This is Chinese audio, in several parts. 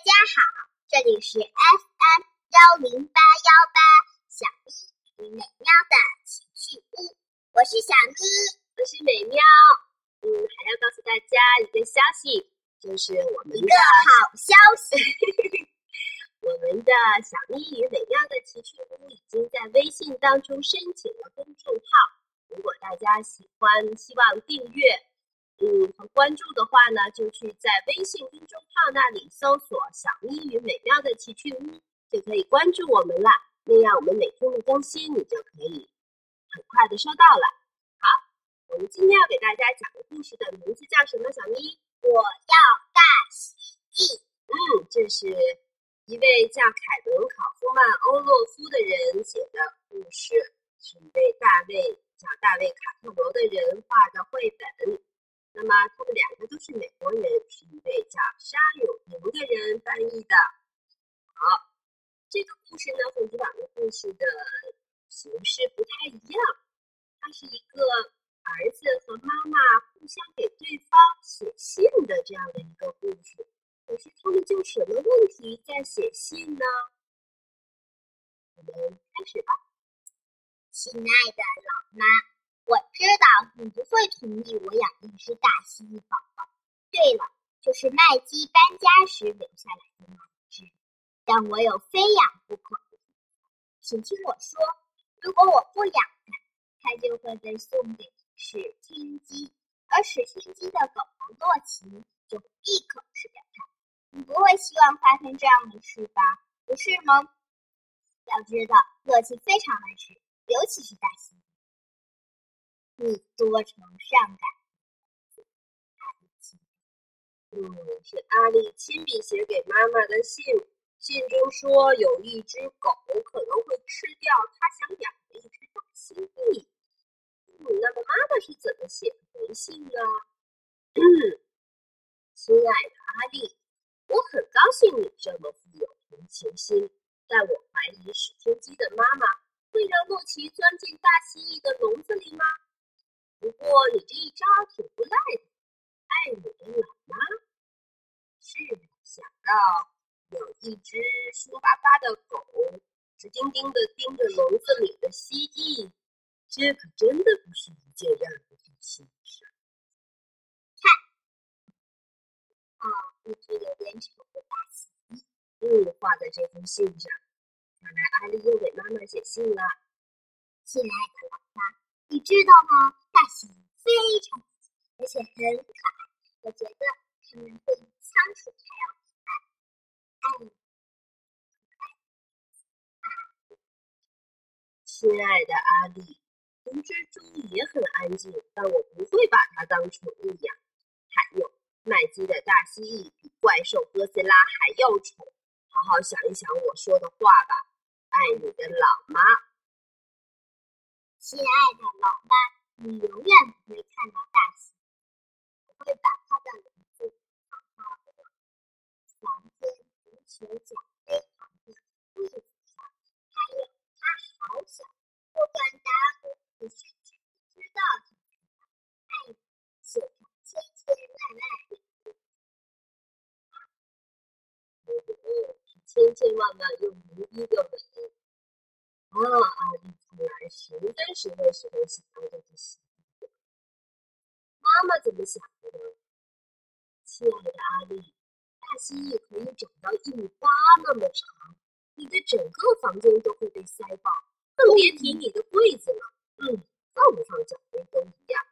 大家好，这里是 FM 幺零八幺八小咪与美喵的奇趣屋，我是小咪，我是美喵。嗯，还要告诉大家一个消息，就是我们一个好消息，我们的小咪与美喵的奇趣屋已经在微信当中申请了公众号。如果大家喜欢，希望订阅。嗯，和关注的话呢，就去在微信公众号那里搜索“小咪与美妙的奇趣屋”，就可以关注我们了。那样我们每天的更新，你就可以很快的收到了。好，我们今天要给大家讲的故事的名字叫什么？小咪，我要大蜥蜴。嗯，这是一位叫凯伦·考夫曼·欧洛夫的人写的故事，是一位大卫叫大卫·卡特罗的人画的绘本。那么他们两个都是美国人，是一位叫沙永宁的人翻译的。好，这个故事呢和以往的故事的形式不太一样，它是一个儿子和妈妈互相给对方写信的这样的一个故事。可是他们就什么问题在写信呢？我们开始吧，亲爱的老妈。我知道你不会同意我养一只大蜥蜴宝宝。对了，就是麦基搬家时留下来的那一只。但我有非养不可请听我说，如果我不养它，它就会被送给史天基，而史天基的狗狗洛奇就会立刻吃掉它。你不会希望发生这样的事吧？不是吗？要知道，洛奇非常爱吃，尤其是大蜥蜴。你多愁善感，嗯，是阿丽亲笔写给妈妈的信。信中说，有一只狗可能会吃掉他想养的一只大蜥蜴。嗯，那么妈妈是怎么写回信呢？亲爱的阿丽，我很高兴你这么富有同情心，但我怀疑史天基的妈妈会让洛奇钻进大蜥蜴的笼子里吗？不过你这一招挺不赖的，爱你的老妈。是想到有一只凶巴巴的狗直盯盯的盯着笼子里的蜥蜴，这可真的不是一件让人开心的事。看，啊，一只有点丑的大蜥蜴，嗯，画在这封信上。看来阿丽又给妈妈写信了。亲爱的老妈，你知道吗？大蜥蜴非常而且很可爱，我觉得它们比仓鼠还要可爱。爱亲爱的阿丽，红蜘蛛也很安静，但我不会把它当宠物养。还有，麦基的大蜥蜴比怪兽哥斯拉还要丑。好好想一想我说的话吧。爱你的老妈，亲爱的老妈。你永远不会看到大蜥蜴，我会把它的名字放到我房间足球奖杯旁的柜子上。还有，它好小，不管答案，你甚至不知道爱你，写千千万万个千千万万又无一个吻。啊，阿丽看来十分十分十分喜欢这妈妈怎么想的呢？亲爱的阿丽，大蜥蜴可以长到一米八那么长，你的整个房间都会被塞爆，更别提你的柜子了。嗯，放不放奖杯都一样。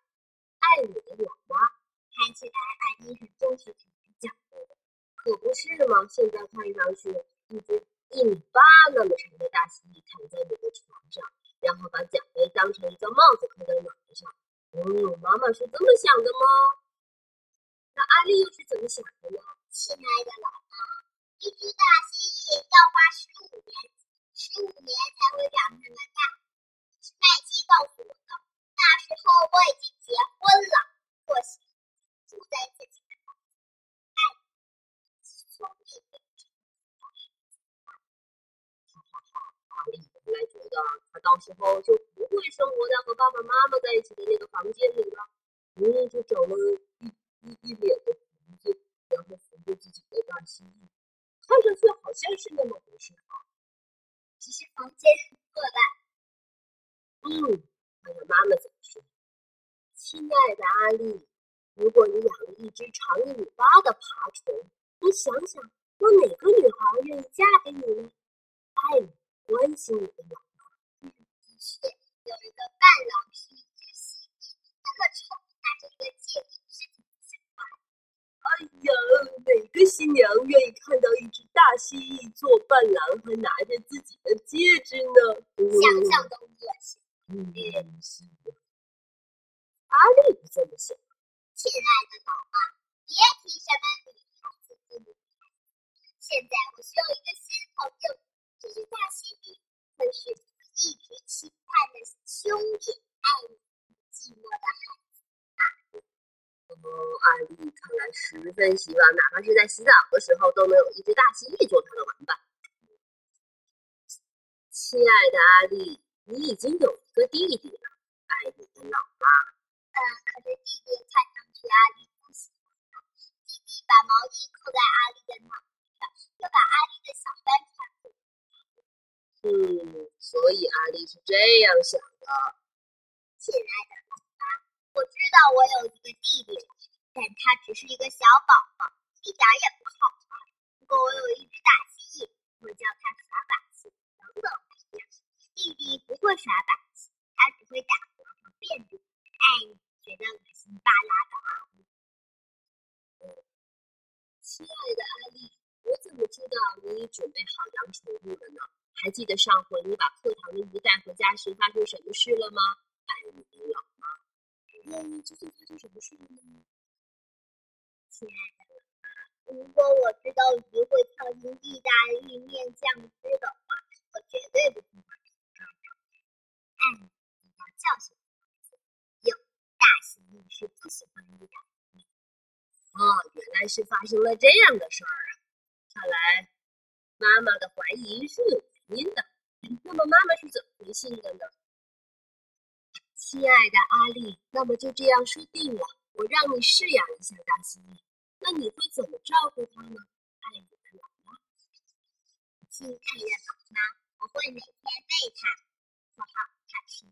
爱你的老妈，看起来阿丽很重视奖杯的，可不是吗？现在看上去一只。一米八那么长的大蜥蜴躺在你的床上，然后把奖杯当成一个帽子扣在脑袋上。嗯，妈妈是这么想的吗？那阿丽又是怎么想的呢？亲爱的老妈，一只大蜥蜴要花十五年，十五年才会长那么大。麦基告诉我的。那时候我已经结婚了，可惜还觉得他到时候就不会生活在和爸爸妈妈在一起的那个房间里了，嗯，就长了一一一脸的胡子，然后扶着自己的大蜥蜴，看上去好像是那么回事啊。只是房间很破烂。嗯，看看妈妈怎么说。亲爱的阿丽，如果你养了一只长一米八的爬虫，你想想，有哪个女孩愿意嫁给你呢？爱你，关心你的老妈。的确，有一个伴郎是一只蜥蜴，那么丑拿着一个戒指，是挺喜欢。哎呀，哪个新娘愿意看到一只大蜥蜴做伴郎，还拿着自己的戒指呢？想想都恶心。嗯，是。阿丽不这么想。亲爱的老妈，别提什么女孩子不女孩子。现在我需要一个新朋友，蜴，可是一直期盼的兄弟，爱你寂寞的孩子。哦，阿丽看来十分希望，哪怕是在洗澡的时候，都能有一只大蜥蜴做他的玩伴。亲爱的阿丽，你已经有一个弟弟了，爱你的老妈。可是弟弟看上去阿丽不喜欢。弟弟把毛衣扣在阿丽的脑袋上，又把阿丽的小帆船给嗯，所以阿丽是这样想的。亲爱的爸爸，我知道我有一个弟弟，但他只是一个小宝宝，一点也不好玩。不过我有一只大蜥蜴，我叫它耍把戏，等等一样。弟弟不会耍把戏，他只会打嗝和尚变变。爱你。觉得恶心巴拉的阿丽，亲爱的阿丽，我怎么知道你准备好养宠物了呢？还记得上回你把课堂的鱼带回家时发生什么事了吗？爱你的老妈。嗯，究竟发生什么事了呢？亲爱的老妈，如果我知道鱼会跳进意大利面酱汁的话，我绝对不会把它干掉。爱你，你要教训。是不喜欢你的。哦，原来是发生了这样的事儿啊！看来妈妈的怀疑是有原因的。那么妈妈是怎么回信的呢？亲爱的阿丽，那么就这样说定了，我让你饲养一下大蜥蜴。那你会怎么照顾它呢？爱你的老妈。亲爱的老妈，我会每天喂它，做好它吃。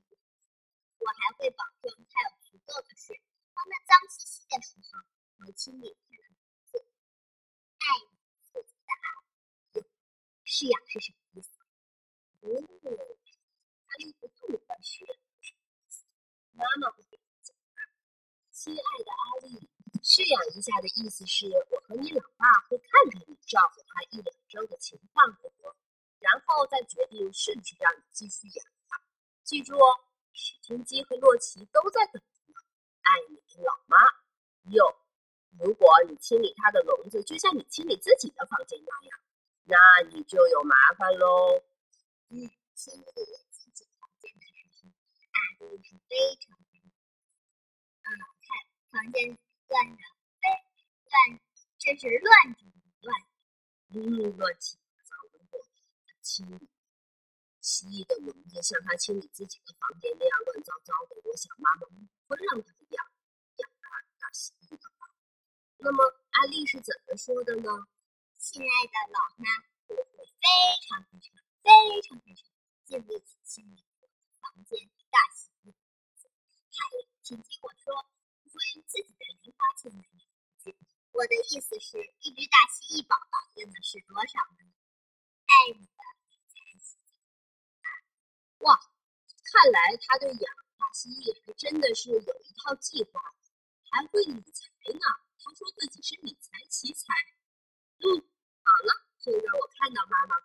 我还会保证它有足够的水。当它脏兮兮的时候，我清理它的毛爱你自己的爱。饲养是什么意思？哦，阿丽不痛快学，妈妈会给你讲。亲爱的阿丽，饲养一下的意思是我和你老爸会看看你，照顾它一两周的情况如何，然后再决定是不是让你继续养它。记住哦，史天基和洛奇都在等。爱你的老妈，有。如果你清理它的笼子，就像你清理自己的房间那样，那你就有麻烦喽。嗯，清理自己房间的时候，阿丽是非常啊，看房间乱的，非乱，真是乱中乱。嗯，乱七八糟的，清理蜥蜴的笼子，像他清理自己的房间那样乱糟糟的。我想妈妈会让他。那么阿丽是怎么说的呢？亲爱的老妈，我会非常非常非常非常尽力去清理房间大洗衣还有，请听我说，我会用自己的零花钱买衣服。我的意思是，一只大蜥蜴宝宝用的是多少呢？爱你的理财哇，看来他对养大蜥蜴还真的是有一套计划，还会理财呢。他说自己是理财奇才。嗯，好了，现在我看到妈妈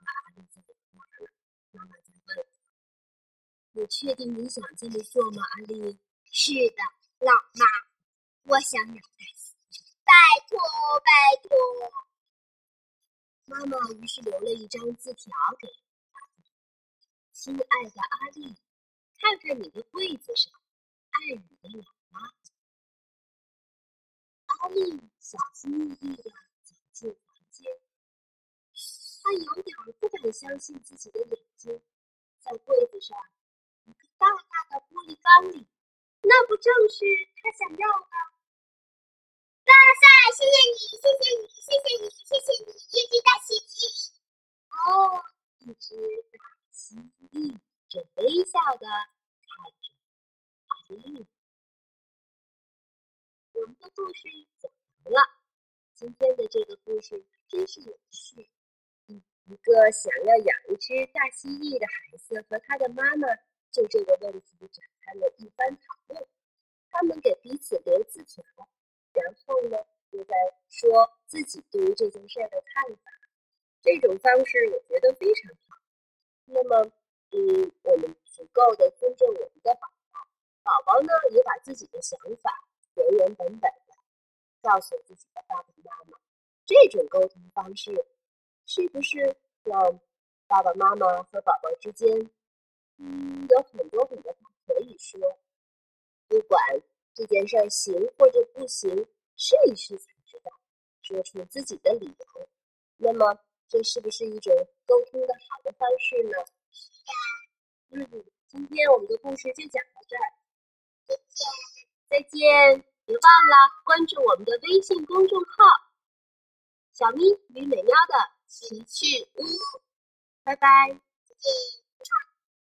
你确定你想这么做吗？”阿丽：“是的，老妈，我想养，拜托，拜托。”妈妈于是留了一张字条给阿丽：“亲爱的阿丽，看看你的柜子上，爱你的老妈。”阿丽小心翼翼地走进房间，她有点不敢相信自己的眼睛。在柜子上，大大的玻璃缸里，那不正是他想要的？哇塞！谢谢你，谢谢你，谢谢你，谢谢你，一只大蜥蜴！哦，一只大蜥蜴正微笑的看着。我们的故事讲完了，今天的这个故事真是有趣。一个想要养一只大蜥蜴的孩子和他的妈妈就这个问题展开了一番讨论。他们给彼此留字条，然后呢，又在说自己对于这件事的看法。这种方式我觉得非常好。那么，嗯，我们足够的尊重我们的宝宝，宝宝呢也把自己的想法原原本本的告诉自己的爸爸妈妈。这种沟通方式是不是让爸爸妈妈和宝宝之间，有很多很多话可以说？不管这件事行或者不行，试一试才知道，说出自己的理由。那么，这是不是一种沟通的好的方式呢？嗯，今天我们的故事就讲到这儿，再见，再见！别忘了关注我们的微信公众号“小咪与美喵的奇趣屋”，拜拜。再见。